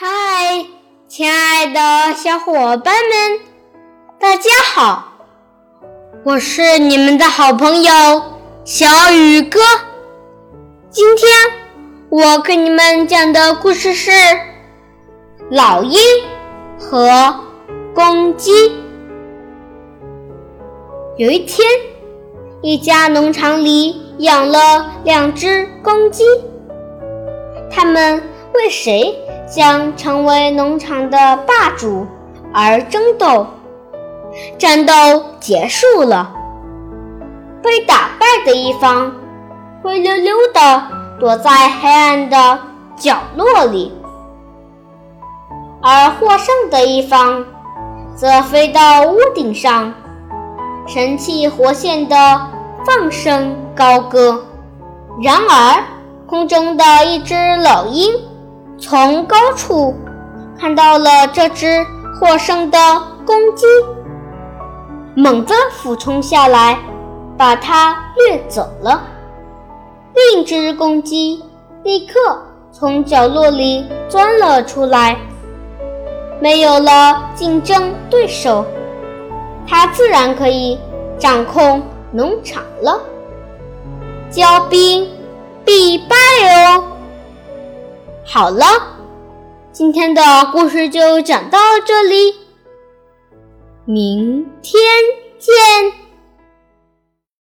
嗨，亲爱的小伙伴们，大家好！我是你们的好朋友小雨哥。今天我给你们讲的故事是《老鹰和公鸡》。有一天，一家农场里养了两只公鸡，它们为谁？将成为农场的霸主而争斗，战斗结束了，被打败的一方灰溜溜地躲在黑暗的角落里，而获胜的一方则飞到屋顶上，神气活现地放声高歌。然而，空中的一只老鹰。从高处看到了这只获胜的公鸡，猛地俯冲下来，把它掠走了。另一只公鸡立刻从角落里钻了出来，没有了竞争对手，它自然可以掌控农场了。骄兵必败！好了，今天的故事就讲到这里，明天见。